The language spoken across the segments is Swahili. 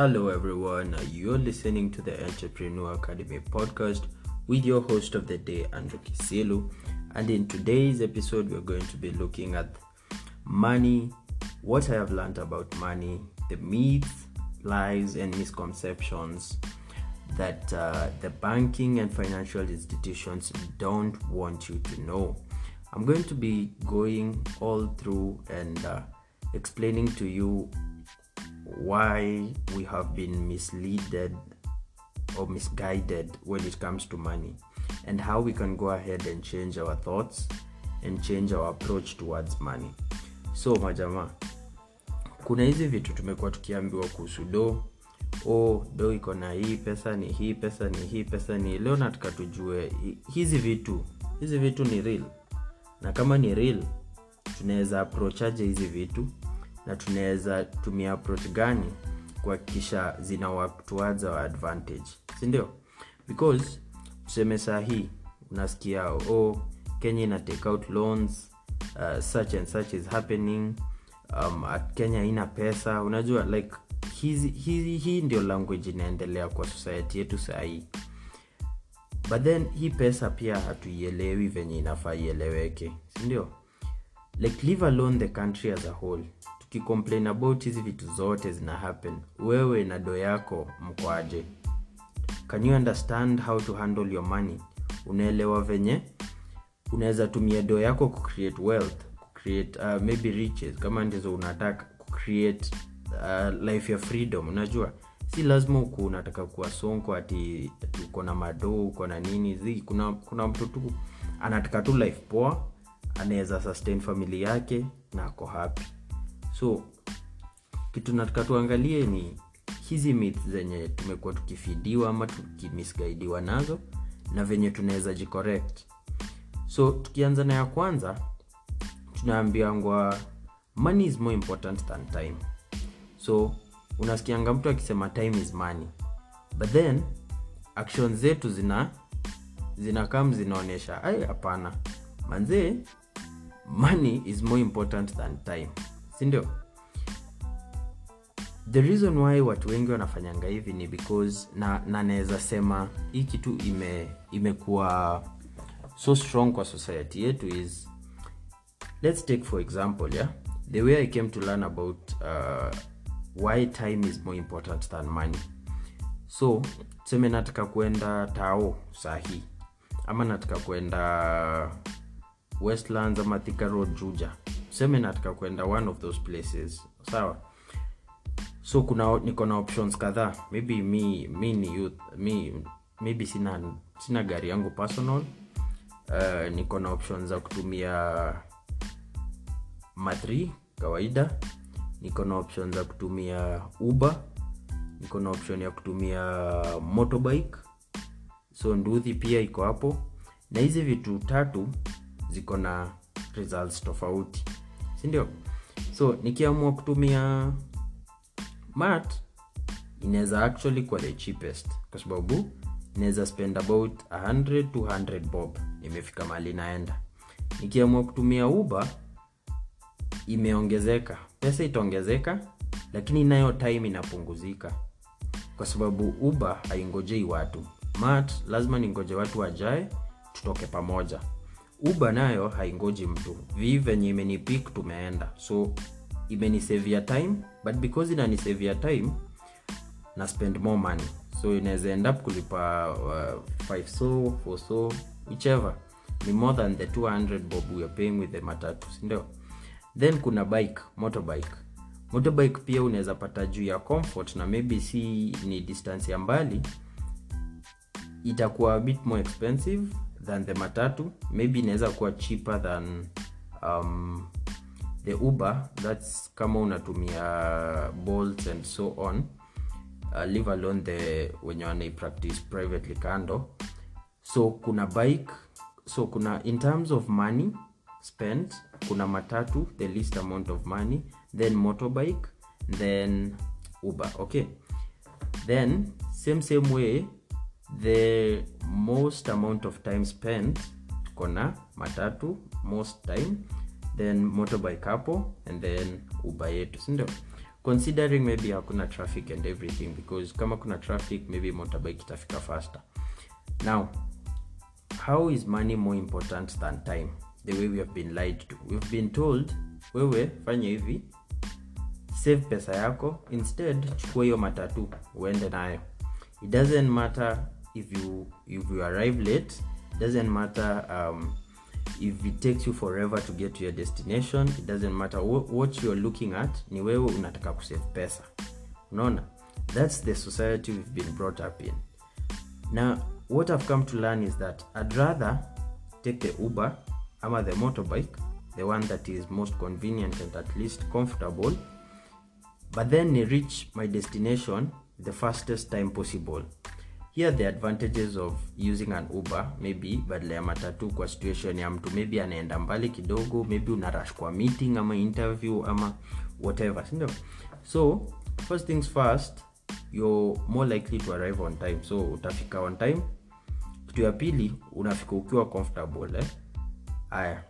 Hello, everyone. You're listening to the Entrepreneur Academy podcast with your host of the day, Andrew Kisilu. And in today's episode, we're going to be looking at money, what I have learned about money, the myths, lies, and misconceptions that uh, the banking and financial institutions don't want you to know. I'm going to be going all through and uh, explaining to you why we have been misleaded or misguided when it comes to money and how we can go ahead and change our thoughts and change our approach towards money. So majamaa kuna hizi vitu tumekuwa tukiambiwa kuhusu do o do iko na hii pesa ni hii pesa ni hii pesa ni leo nataka tujue hizi vitu hizi vitu ni real. Na kama ni real tunaweza aprochaje hizi vitu na tunaweza tumia approach gani kuhakikisha zina work towards our advantage sindio because tuseme saa hii unasikia oh, kenya ina take out loans uh, such and such is happening um, kenya ina pesa. Unajua like hizi, hizi, hii ndio language inaendelea kwa society yetu sahii but then hii pesa pia hatuielewi venye inafaa ieleweke. Sindio like leave alone the country as a whole tukicomplain about hizi vitu zote zina happen. Wewe na do yako mkoaje can you understand how to handle your money? Unaelewa venye? Unaweza tumia do yako kucreate wealth kucreate uh, maybe riches kama ndizo unataka kucreate uh, life ya freedom unajua? Si lazima uku unataka kuwa sonko ati uko na madoo uko na nini zi kuna, kuna mtu tu anataka tu life poa anaweza sustain famili yake na ako happy so kitu nataka tuangalie ni hizi myth zenye tumekuwa tukifidiwa ama tukimisgaidiwa nazo na venye tunaweza jicorrect. So tukianza na ya kwanza tunaambiangwa money is more important than time. So unasikianga mtu akisema time is money. But then action zetu zina zinakam zinaonyesha ai hapana. Manzee money is more important than time sindio? The reason why watu wengi wanafanyanga hivi ni because na na sema hii kitu ime imekuwa so strong kwa society yetu is let's take for example yeah? The way i came to learn about uh, why time is more important than money. So tuseme nataka kuenda tao sahii ama nataka kwenda westlands ama thika road juja tuseme nataka kwenda one of those places. Sawa. So kuna niko na options kadhaa. Maybe mi mi ni youth mi maybe sina sina gari yangu personal. Uh, niko na options za kutumia matri kawaida. Niko na option za kutumia uber. Niko na option ya kutumia motorbike. So nduthi pia iko hapo. Na hizi vitu tatu ziko na results tofauti sindio? So nikiamua kutumia mat inaweza actually kwa the cheapest. Kwa sababu inaweza spend about 100 to 100 bob. Imefika mali naenda nikiamua kutumia uber imeongezeka. Pesa itaongezeka lakini nayo time inapunguzika. Kwa sababu uber haingojei watu. Mat lazima ningoje watu wajae tutoke pamoja uber nayo haingoji mtu. Vi venye imenipik tumeenda. So imenisavia time but because inanisavia time na spend more money. So inaweza end up kulipa uh, 5 so 4 so whichever. Ni more than the 200 bob we are paying with the matatu sindio then kuna bike motorbike. Motorbike pia unaweza pata juu ya comfort na maybe si ni distance ya mbali itakuwa a bit more expensive than the matatu. Maybe inaweza kuwa cheaper than um, the uber. Thats kama unatumia bolt and so on. Uh, leave alone the wenye wanaipractice privately kando. So kuna bike. So kuna in terms of money spent kuna matatu the least amount of money then motorbike then uber. Okay. Then same same way the most amount of time spent kona matatu most time then motorbike hapo and then uba yetu sindio considering maybe hakuna traffic and everything because kama kuna traffic maybe motorbike itafika faster. Now how is money more important than time? The way we have been lied to. We've been told wewe fanya hivi save pesa yako instead chukua hiyo matatu uende nayo. It doesn't matter if you if you arrive late doesn't matter um, if it takes you forever to get to your destination it doesn't matter what, you're looking at ni wewe unataka kusave pesa. Unaona? That's the society we've been brought up in. Now what i've come to learn is that i'd rather take the uber ama the motorbike the one that is most convenient and at least comfortable but then reach my destination the fastest time possible here the advantages of using an uber maybe badala ya matatu kwa situation ya mtu. Maybe anaenda mbali kidogo maybe una rush kwa meeting ama interview ama whatever sindio so first things first you're more likely to arrive on time. So utafika on time. Kitu ya pili unafika ukiwa comfortable eh? aya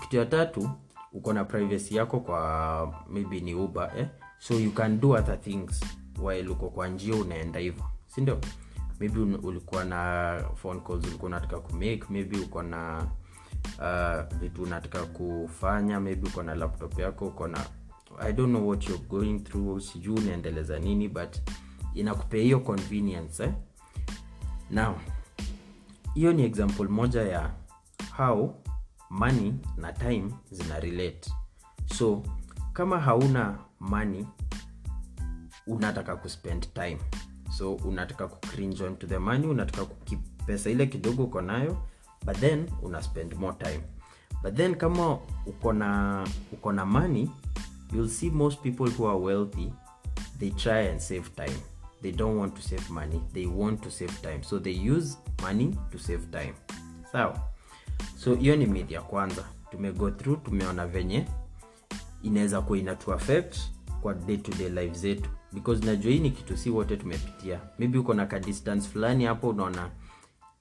kitu ya tatu uko na privacy yako kwa maybe ni uber eh? so you can do other things while uko kwa njia unaenda hivyo sindio maybe ulikuwa na phone calls ulikuwa unataka kumake maybe uko na uh, vitu unataka kufanya maybe uko na laptop yako uko na i don't know what you're going through sijuu unaendeleza nini but inakupea hiyo convenience eh? now hiyo ni example moja ya how money na time zina relate so kama hauna money unataka kuspend time so unataka kucringe onto the money unataka kukip pesa ile kidogo uko nayo but then una spend more time. But then kama uko na uko na money you'll see most people who are wealthy they try and save time. They don't want to save money. They want to save time. So they use money to save time. Sawa? So hiyo ni ya kwanza. Tumego through tumeona venye. Inaweza kuwa inatu kwa day to day life zetu. Because najua hii ni kitu si wote tumepitia. Maybe uko na ka distance fulani hapo unaona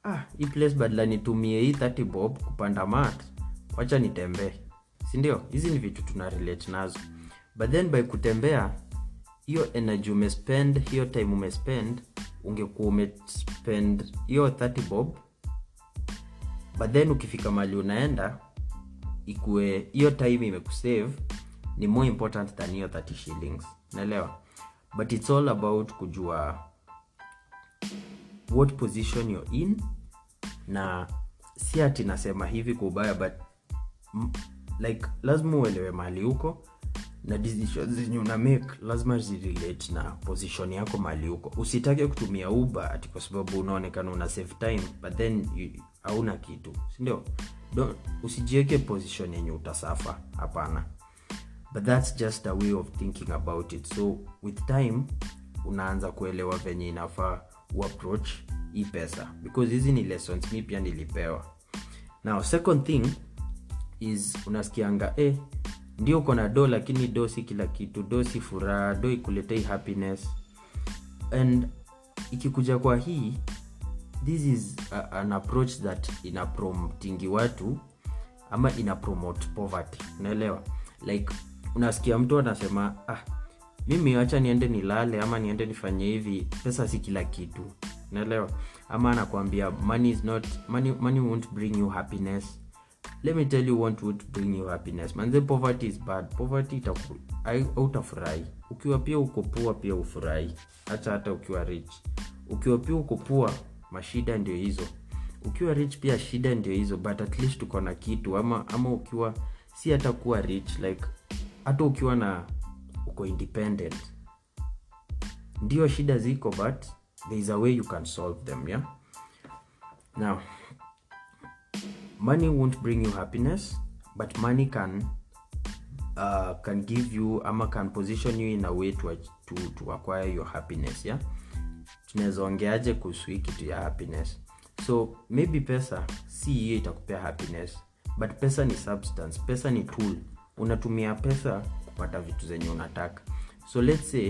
ah hii place badala nitumie hii 30 bob kupanda mat wacha nitembee. Sindio hizi ni vitu tuna relate nazo. But then by kutembea hiyo energy umespend hiyo time umespend ungekuwa umespend hiyo 30 bob but then ukifika mali unaenda ikue hiyo time imekusave ni more important than hiyo 30 shillings. Naelewa but it's all about kujua what position you're in na si ati nasema hivi kwa ubaya but m- like lazima uelewe mahali huko na decisions zenye una make lazima zirelate na position yako mahali huko usitake kutumia uber ati kwa sababu unaonekana una save time but then hauna kitu sindio usijiweke position yenye utasafa hapana but that's just a way of thinking about it. So with time unaanza kuelewa venye inafaa uapproach hii pesa. Because hizi ni lessons mi pia nilipewa. Now second thing is unasikianga eh, ndio uko na do lakini do si kila kitu. Do si furaha do ikuletei happiness. And ikikuja kwa hii this is a, an approach that inapromptingi watu ama ina poverty. Unaelewa? Like unasikia mtu anasema ah mimi wacha niende nilale ama niende nifanye hivi pesa si kila kitu. Naelewa. ama anakuambia money is not money, money won't bring you happiness. Let me tell you what would bring you happiness. Manze poverty is bad. Poverty hautafurahi. Ukiwa pia uko pua pia ufurahi hata hata ukiwa rich. Ukiwa pia uko pua mashida ndio hizo. Ukiwa rich pia shida ndio hizo but at least uko na kitu. Ama ama ukiwa si hata kuwa rich like hata ukiwa na uko independent. Ndio shida ziko but there is a way you can solve them yeah? Now money won't bring you happiness but money can uh, can give you ama can position you in a way to, to, to acquire your happiness yeah? Tunaweza ongeaje kuhusu hii kitu ya happiness? So maybe pesa si hiyo itakupea happiness but pesa ni substance pesa ni tool unatumia pesa kupata vitu zenye unataka. So let's say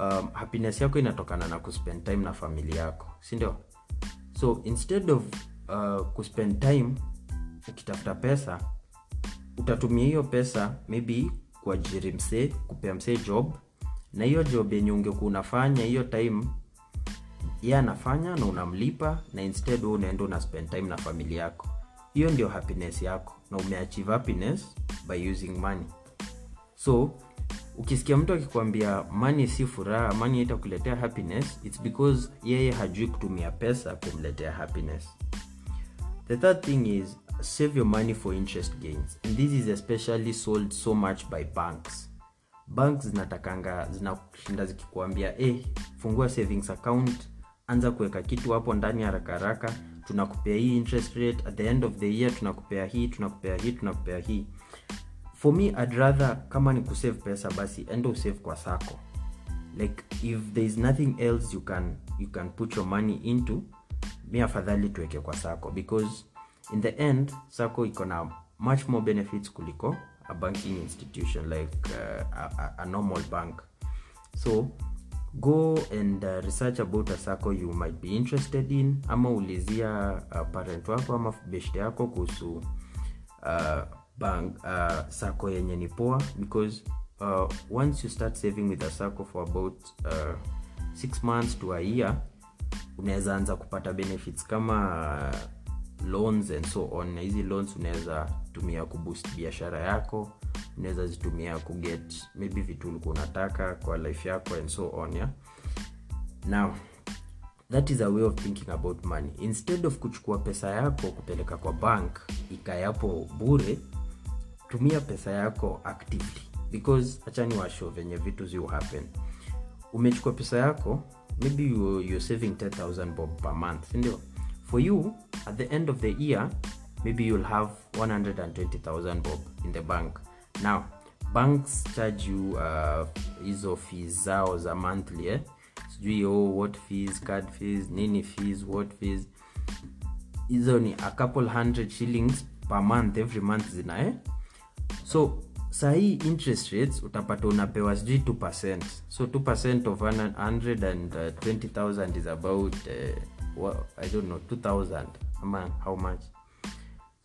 um, happiness yako inatokana na kuspend time na familia yako sindio so instead of uh, kuspend time ukitafuta pesa utatumia hiyo pesa maybe kuajiri msee kupea msee job na hiyo job yenye ungekuwa unafanya hiyo time ye anafanya na unamlipa na instead unaenda una spend time na familia yako hiyo ndio happiness yako na umeachieve happiness by using money. So ukisikia mtu akikwambia money si furaha money itakuletea happiness its because yeye hajui kutumia pesa kumletea happiness. The third thing is save your money for interest gains. And this is especially sold so much by banks. Banks zinatakanga zinashinda zikikuambia hey, fungua savings account anza kuweka kitu hapo ndani haraka haraka tunakupea hii interest rate at the end of the year tunakupea hii tunakupea hii tunakupea hii. For me I'd rather kama ni kusave pesa basi enda usave kwa sako. Like if there is nothing else you can you can put your money into mi afadhali tuweke kwa sako. Because in the end sako iko na much more benefits kuliko a banking institution like uh, a, a, normal bank. So go and uh, research about a circle you might be interested in. Ama ulizia uh, parent wako ama beshte yako kuhusu uh, uh, sako yenye ni poa. Because uh, once you start saving with a sako for about uh, six months to a year unaweza anza kupata benefits kama uh, loans and so on. Na hizi loans unaweza tumia kuboost biashara yako unaweza zitumia kuget maybe vitu ulikuwa unataka kwa life yako and so on yeah? now that is a way of thinking about money. Instead of kuchukua pesa yako kupeleka kwa bank ikayapo bure tumia pesa yako actively. Because achani washo venye vitu happen. Umechukua pesa yako maybe you, you're saving 10000 bob per month sindio for you at the end of the year maybe you'll have 120000 bob in the bank now banks charge you hizo uh, fees zao za monthly eh? sijui oh, what fees card fees nini fees what fees hizo ni a couple hundred shillings per month every month zina eh? so sahii interest rates utapata unapewa sijui 2 so 2 of 120000 is about uh, well, i don't know 2000 ama how much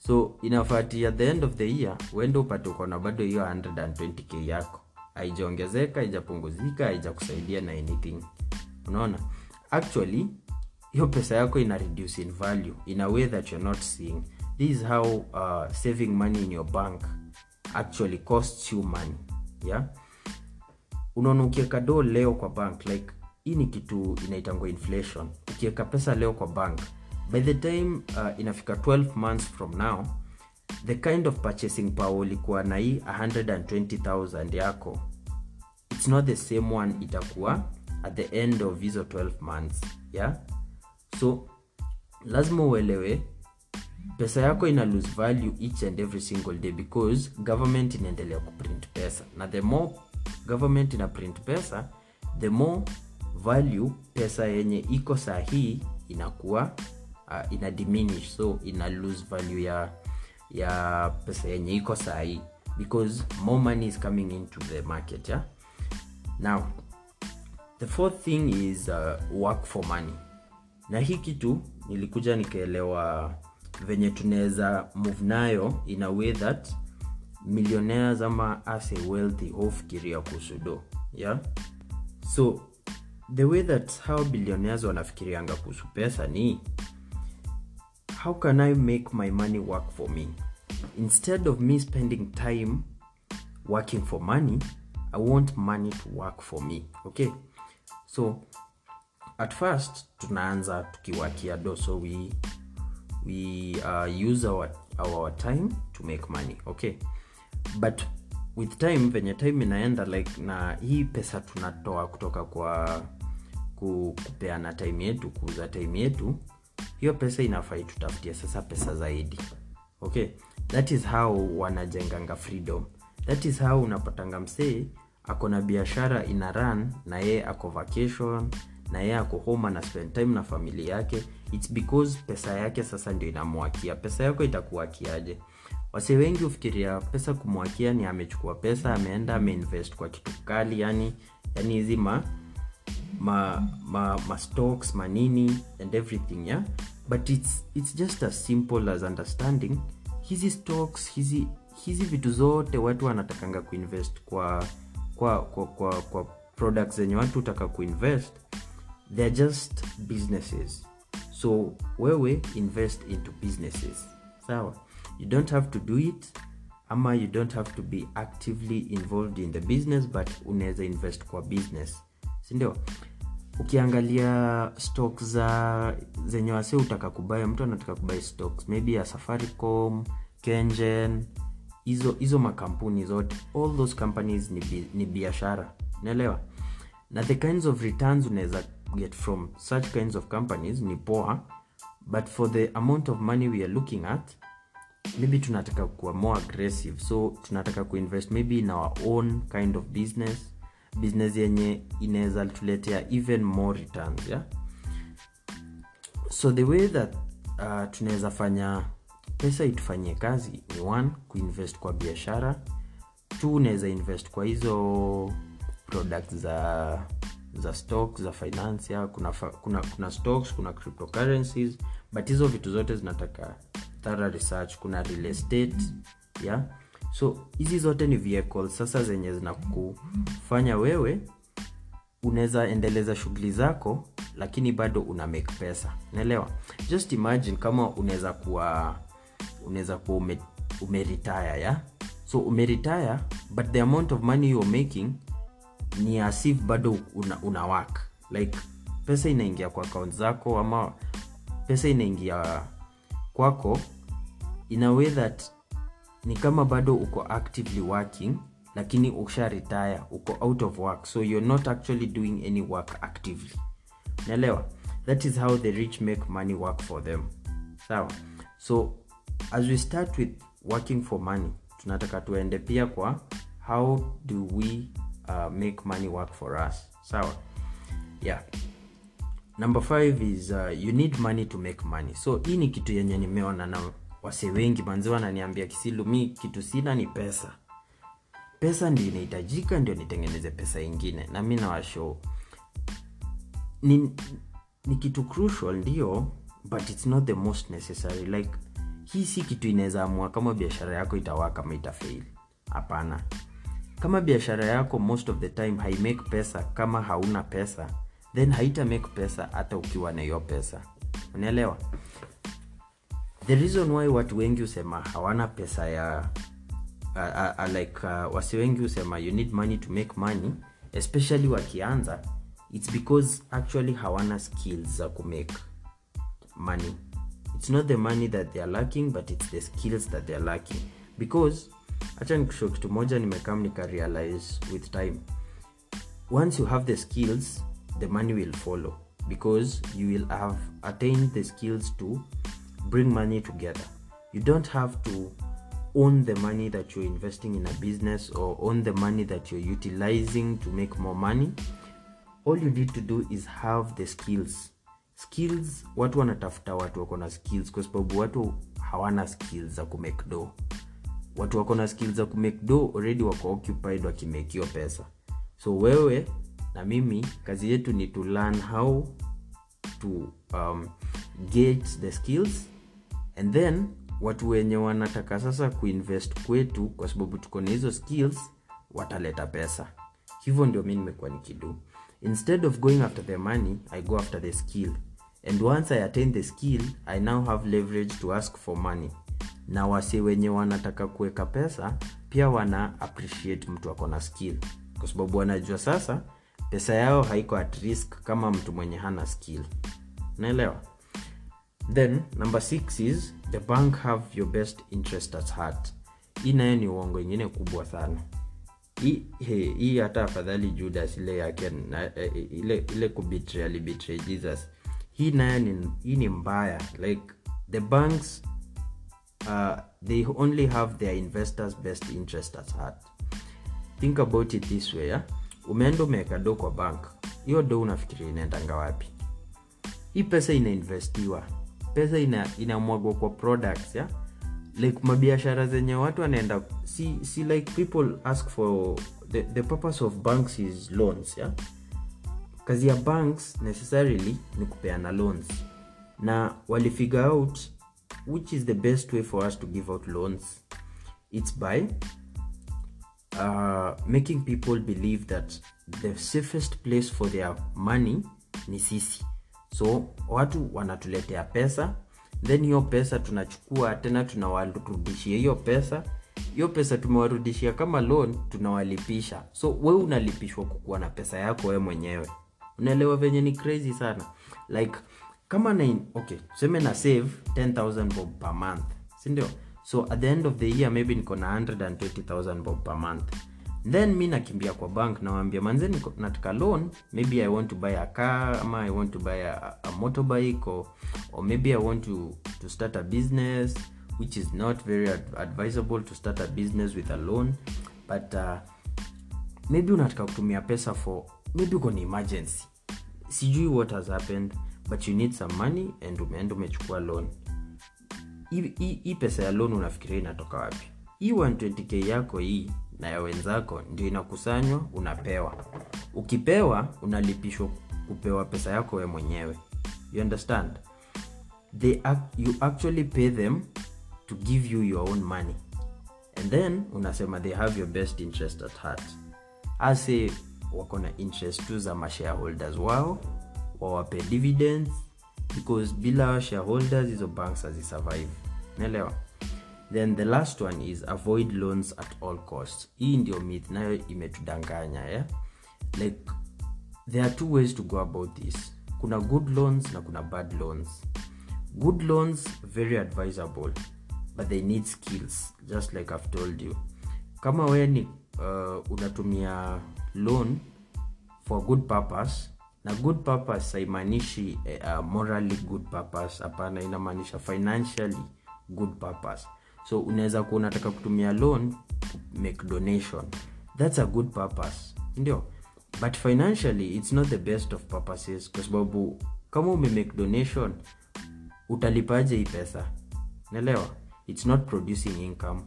so inafuatia at the end of the year uende upate ukona bado hiyo 120k yako. Haijaongezeka haijapunguzika haijakusaidia na anything. Unaona? Actually hiyo pesa yako ina reduce in value in a way that you're not seeing. This is how uh, saving money in your bank actually costs you money yeah? Unaona ukiweka do leo kwa bank like hii ni kitu inaitangwa inflation. Ukiweka pesa leo kwa bank by the time uh, inafika 12 months from now the kind of purchasing power ulikuwa na hii 120000 yako. It's not the same one itakuwa at the end of hizo 12 months yeah? So lazima uelewe pesa yako ina lose value each and every single day because government inaendelea kuprint pesa. Na the more government ina print pesa the more value pesa yenye iko sahii inakuwa uh, ina diminish so ina lose value ya ya pesa yenye iko sahii because more money is coming into the market yeah? now the fourth thing is uh, work for money na hii kitu nilikuja nikaelewa venye tunaweza move nayo in a way that millionaires ama as a wealthy hofikiria kuhusu yeah so the way that how billionaires wanafikirianga kuhusu pesa ni how can i make my money work for me? Instead of me spending time working for money i want money to work for me okay? So at first tunaanza tukiwakia do so we we uh, use our, our time to make money okay? But with time venye time inaenda like na hii pesa tunatoa kutoka kwa ku, kupeana time yetu kuuza time yetu hiyo pesa inafai tutafutie sasa pesa zaidi. Okay that is how wanajenganga freedom. That is how unapatanga msee ako na biashara ina run na yeye ako vacation na yeye ako home ana spend time na familia yake. Its because pesa yake sasa ndio inamwakia. Pesa yako itakuwakiaje wase wengi hufikiria pesa kumwakia ni amechukua pesa ameenda ameinvest kwa kitu kali yani yani hizi ma ma, ma, ma stocks manini and everything yeah but it's, it's just as simple as understanding hizi stocks hizi hizi vitu zote watu wanatakanga kuinvest kwa kwa kwa, kwa, kwa products zenye watu utaka kuinvest theyare just businesses. So wewe invest into businesses. Sawa? You don't have to do it ama you don't have to be actively involved in the business but unaweza invest kwa business. Sindio ukiangalia stock za zenye wase utaka kubai mtu anataka kubai stocks maybe ya safaricom kengen hizo hizo makampuni zote. All those companies ni, bi, ni biashara. Naelewa na the kinds of returns unaweza get from such kinds of companies ni poa but for the amount of money we are looking at maybe tunataka kuwa more aggressive. So tunataka kuinvest maybe in our own kind of business business yenye inaweza tuletea even more returns yeah? so the way that uh, tunaweza fanya pesa itufanyie kazi ni one kuinvest kwa biashara. Two unaweza invest kwa hizo products za za stock za finance kuna, fa, kuna kuna stocks kuna cryptocurrencies. But hizo vitu zote zinataka thorough research. Kuna real estate yeah so hizi zote ni vehicles. Sasa zenye zinakufanya wewe unaweza endeleza shughuli zako lakini bado una make pesa. Naelewa just imagine kama unaweza kuwa unaweza kuwa ume, ya so umeretire but the amount of money you're making ni asif bado una, una work. Like pesa inaingia kwa account zako ama pesa inaingia kwako in a way that ni kama bado uko actively working lakini usha retire uko out of work so you're not actually doing any work actively. Naelewa? That is how the rich make money work for them. Sawa? So as we start with working for money tunataka tuende pia kwa how do we uh, make money work for us. Sawa? Yeah. Number five is uh, you need money to make money. So hii ni kitu yenye nimeona na wase wengi manzi wananiambia kisilu mi kitu sina ni pesa. Pesa ndio inahitajika ndio nitengeneze pesa ingine na mi nawasho ni, ni kitu crucial ndio but it's not the most necessary. Like hii si kitu inaweza amua kama biashara yako itawaka kama itafail. Hapana. Kama biashara yako most of the time haimake pesa kama hauna pesa then haita make pesa hata ukiwa na hiyo pesa. Unaelewa the reason why watu wengi husema hawana pesa ya uh, uh, uh, like uh, wasi wengi husema you need money to make money especially wakianza its because actually hawana skills za kumake money. It's not the money that they are lacking but it's the skills that they are lacking. Because hacha nikusho kitu moja nimekam nikarealize with time. Once you have the skills the money will follow. Because you will have attained the skills to bring money together. You don't have to own the money that you're investing in a business or own the money that you're utilizing to make more money. All you need to do is have the skills. Skills watu wanatafuta watu wako na skills kwa sababu watu hawana skills za kumake do. Watu wako na skills za kumake do already wako occupied wakimake hiyo pesa. So wewe na mimi kazi yetu ni to learn how to um, get the skills and then watu wenye wanataka sasa kuinvest kwetu kwa sababu tuko na hizo skills wataleta pesa. Hivyo ndio mi nimekuwa nikidu instead of going after the money i go after the skill. And once i attain the skill i now have leverage to ask for money. Na wase wenye wanataka kuweka pesa pia wana appreciate mtu ako na skill. Kwa sababu wanajua sasa pesa yao haiko at risk kama mtu mwenye hana skill. Naelewa then number six is the bank have your best interest at heart. Hii nayo ni uongo ingine kubwa sana. Hii hata afadhali judas ile yake na, eh, ile, ile kubitray jesus. Hii nayo hii ni mbaya. Like the banks uh, they only have their investors best interest at heart. Think about it this way yeah? umeenda umeweka do kwa bank. Hiyo do unafikiria inaendanga wapi? Hii pesa inainvestiwa pesa ina inamwagwa kwa products ya? Like mabiashara zenye watu wanaenda si, si like people ask for the, the purpose of banks is loans ya? Kazi ya banks necessarily ni kupeana loans. Na walifigure out which is the best way for us to give out loans. It's by uh, making people believe that the safest place for their money ni sisi so watu wanatuletea pesa then hiyo pesa tunachukua tena tunawarudishia. Hiyo pesa hiyo pesa tumewarudishia kama loan tunawalipisha. So we unalipishwa kukuwa na pesa yako we mwenyewe. Unaelewa venye ni crazy sana. Like kama na okay tuseme na save 10000 bob per month sindio so at the end of the year maybe niko na 120000 bob per month then mi nakimbia kwa bank nawambia manze nataka loan. Maybe i want to buy a car ama i want to buy a, a motorbike or, or maybe i want to, to start a business which is not very ad advisable to start a business with a loan. But uh, maybe unataka kutumia pesa for maybe uko ni emergency. Sijui what has happened but you need some money and umeenda umechukua loan. Hii pesa ya loan unafikiria inatoka wapi? Hii 120k yako hii na ya wenzako ndio inakusanywa unapewa. Ukipewa unalipishwa kupewa pesa yako we mwenyewe. You understand? They you actually pay them to give you your own money. And then unasema they have your best interest at heart. Ase wako na interest tu za mashareholders wao wawape dividends because bila shareholders hizo banks hazisurvive. Naelewa then the last one is avoid loans at all costs. Hii ndio myth nayo imetudanganya yeah? like there are two ways to go about this. Kuna good loans na kuna bad loans. Good loans very advisable but they need skills just like i've told you. Kama we ni uh, unatumia loan for good purpose na good purpose haimaanishi uh, morally good purpose. Hapana inamaanisha financially good purpose so unaweza kuwa unataka kutumia loan make donation. That's a good purpose. Ndio. But financially it's not the best of purposes kwa sababu kama umemake donation utalipaje hii pesa? Naelewa it's not producing income.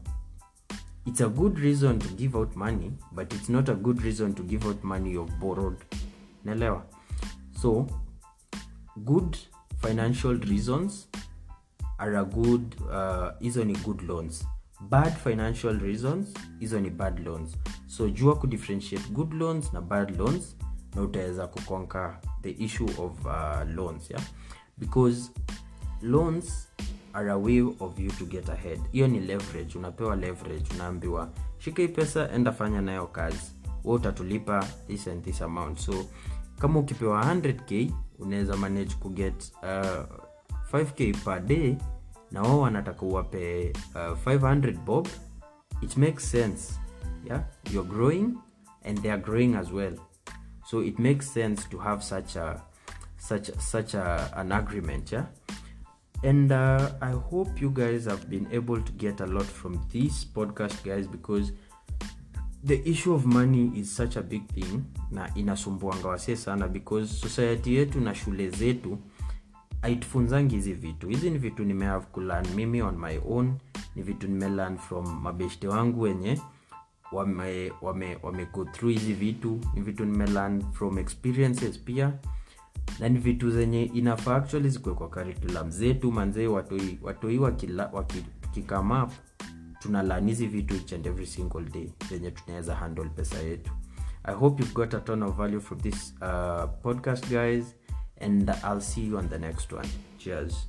It's a good reason to give out money but it's not a good reason to give out money you've borrowed. Naelewa so good financial reasons are a good uh, hizo ni good loans. Bad financial reasons hizo ni bad loans. So jua kudifferentiate good loans na bad loans na utaweza kuconquer the issue of uh, loans yeah? Because loans are a way of you to get ahead. Hiyo ni leverage unapewa leverage unaambiwa shika hii pesa enda fanya nayo kazi. We utatulipa this and this amount. So kama ukipewa 100k unaweza manage kuget uh, 5k per day na wao wanataka uwape uh, 500 bob. It makes sense. Yeah you're growing and they growing as well. So it makes sense to have such a such such a, an agreement yeah? And uh, i hope you guys have been able to get a lot from this podcast guys because the issue of money is such a big thing na inasumbuanga wasee sana because society yetu na shule zetu haitufunzangi hizi vitu. Hizi ni vitu nimehave kulearn mimi on my own. Ni vitu nimelearn from mabeshte wangu wenye wame, wame, wame through hizi vitu. Ni vitu nimelearn from experiences pia. Na ni vitu zenye inafaa actually zikuwe kwa zetu manzee watoi, watoi wakila- waki- tuna up hizi vitu each and every single day zenye tunaweza handle pesa yetu. I hope you've got a ton of value from this uh, podcast guys and i'll see you on the next one. Cheers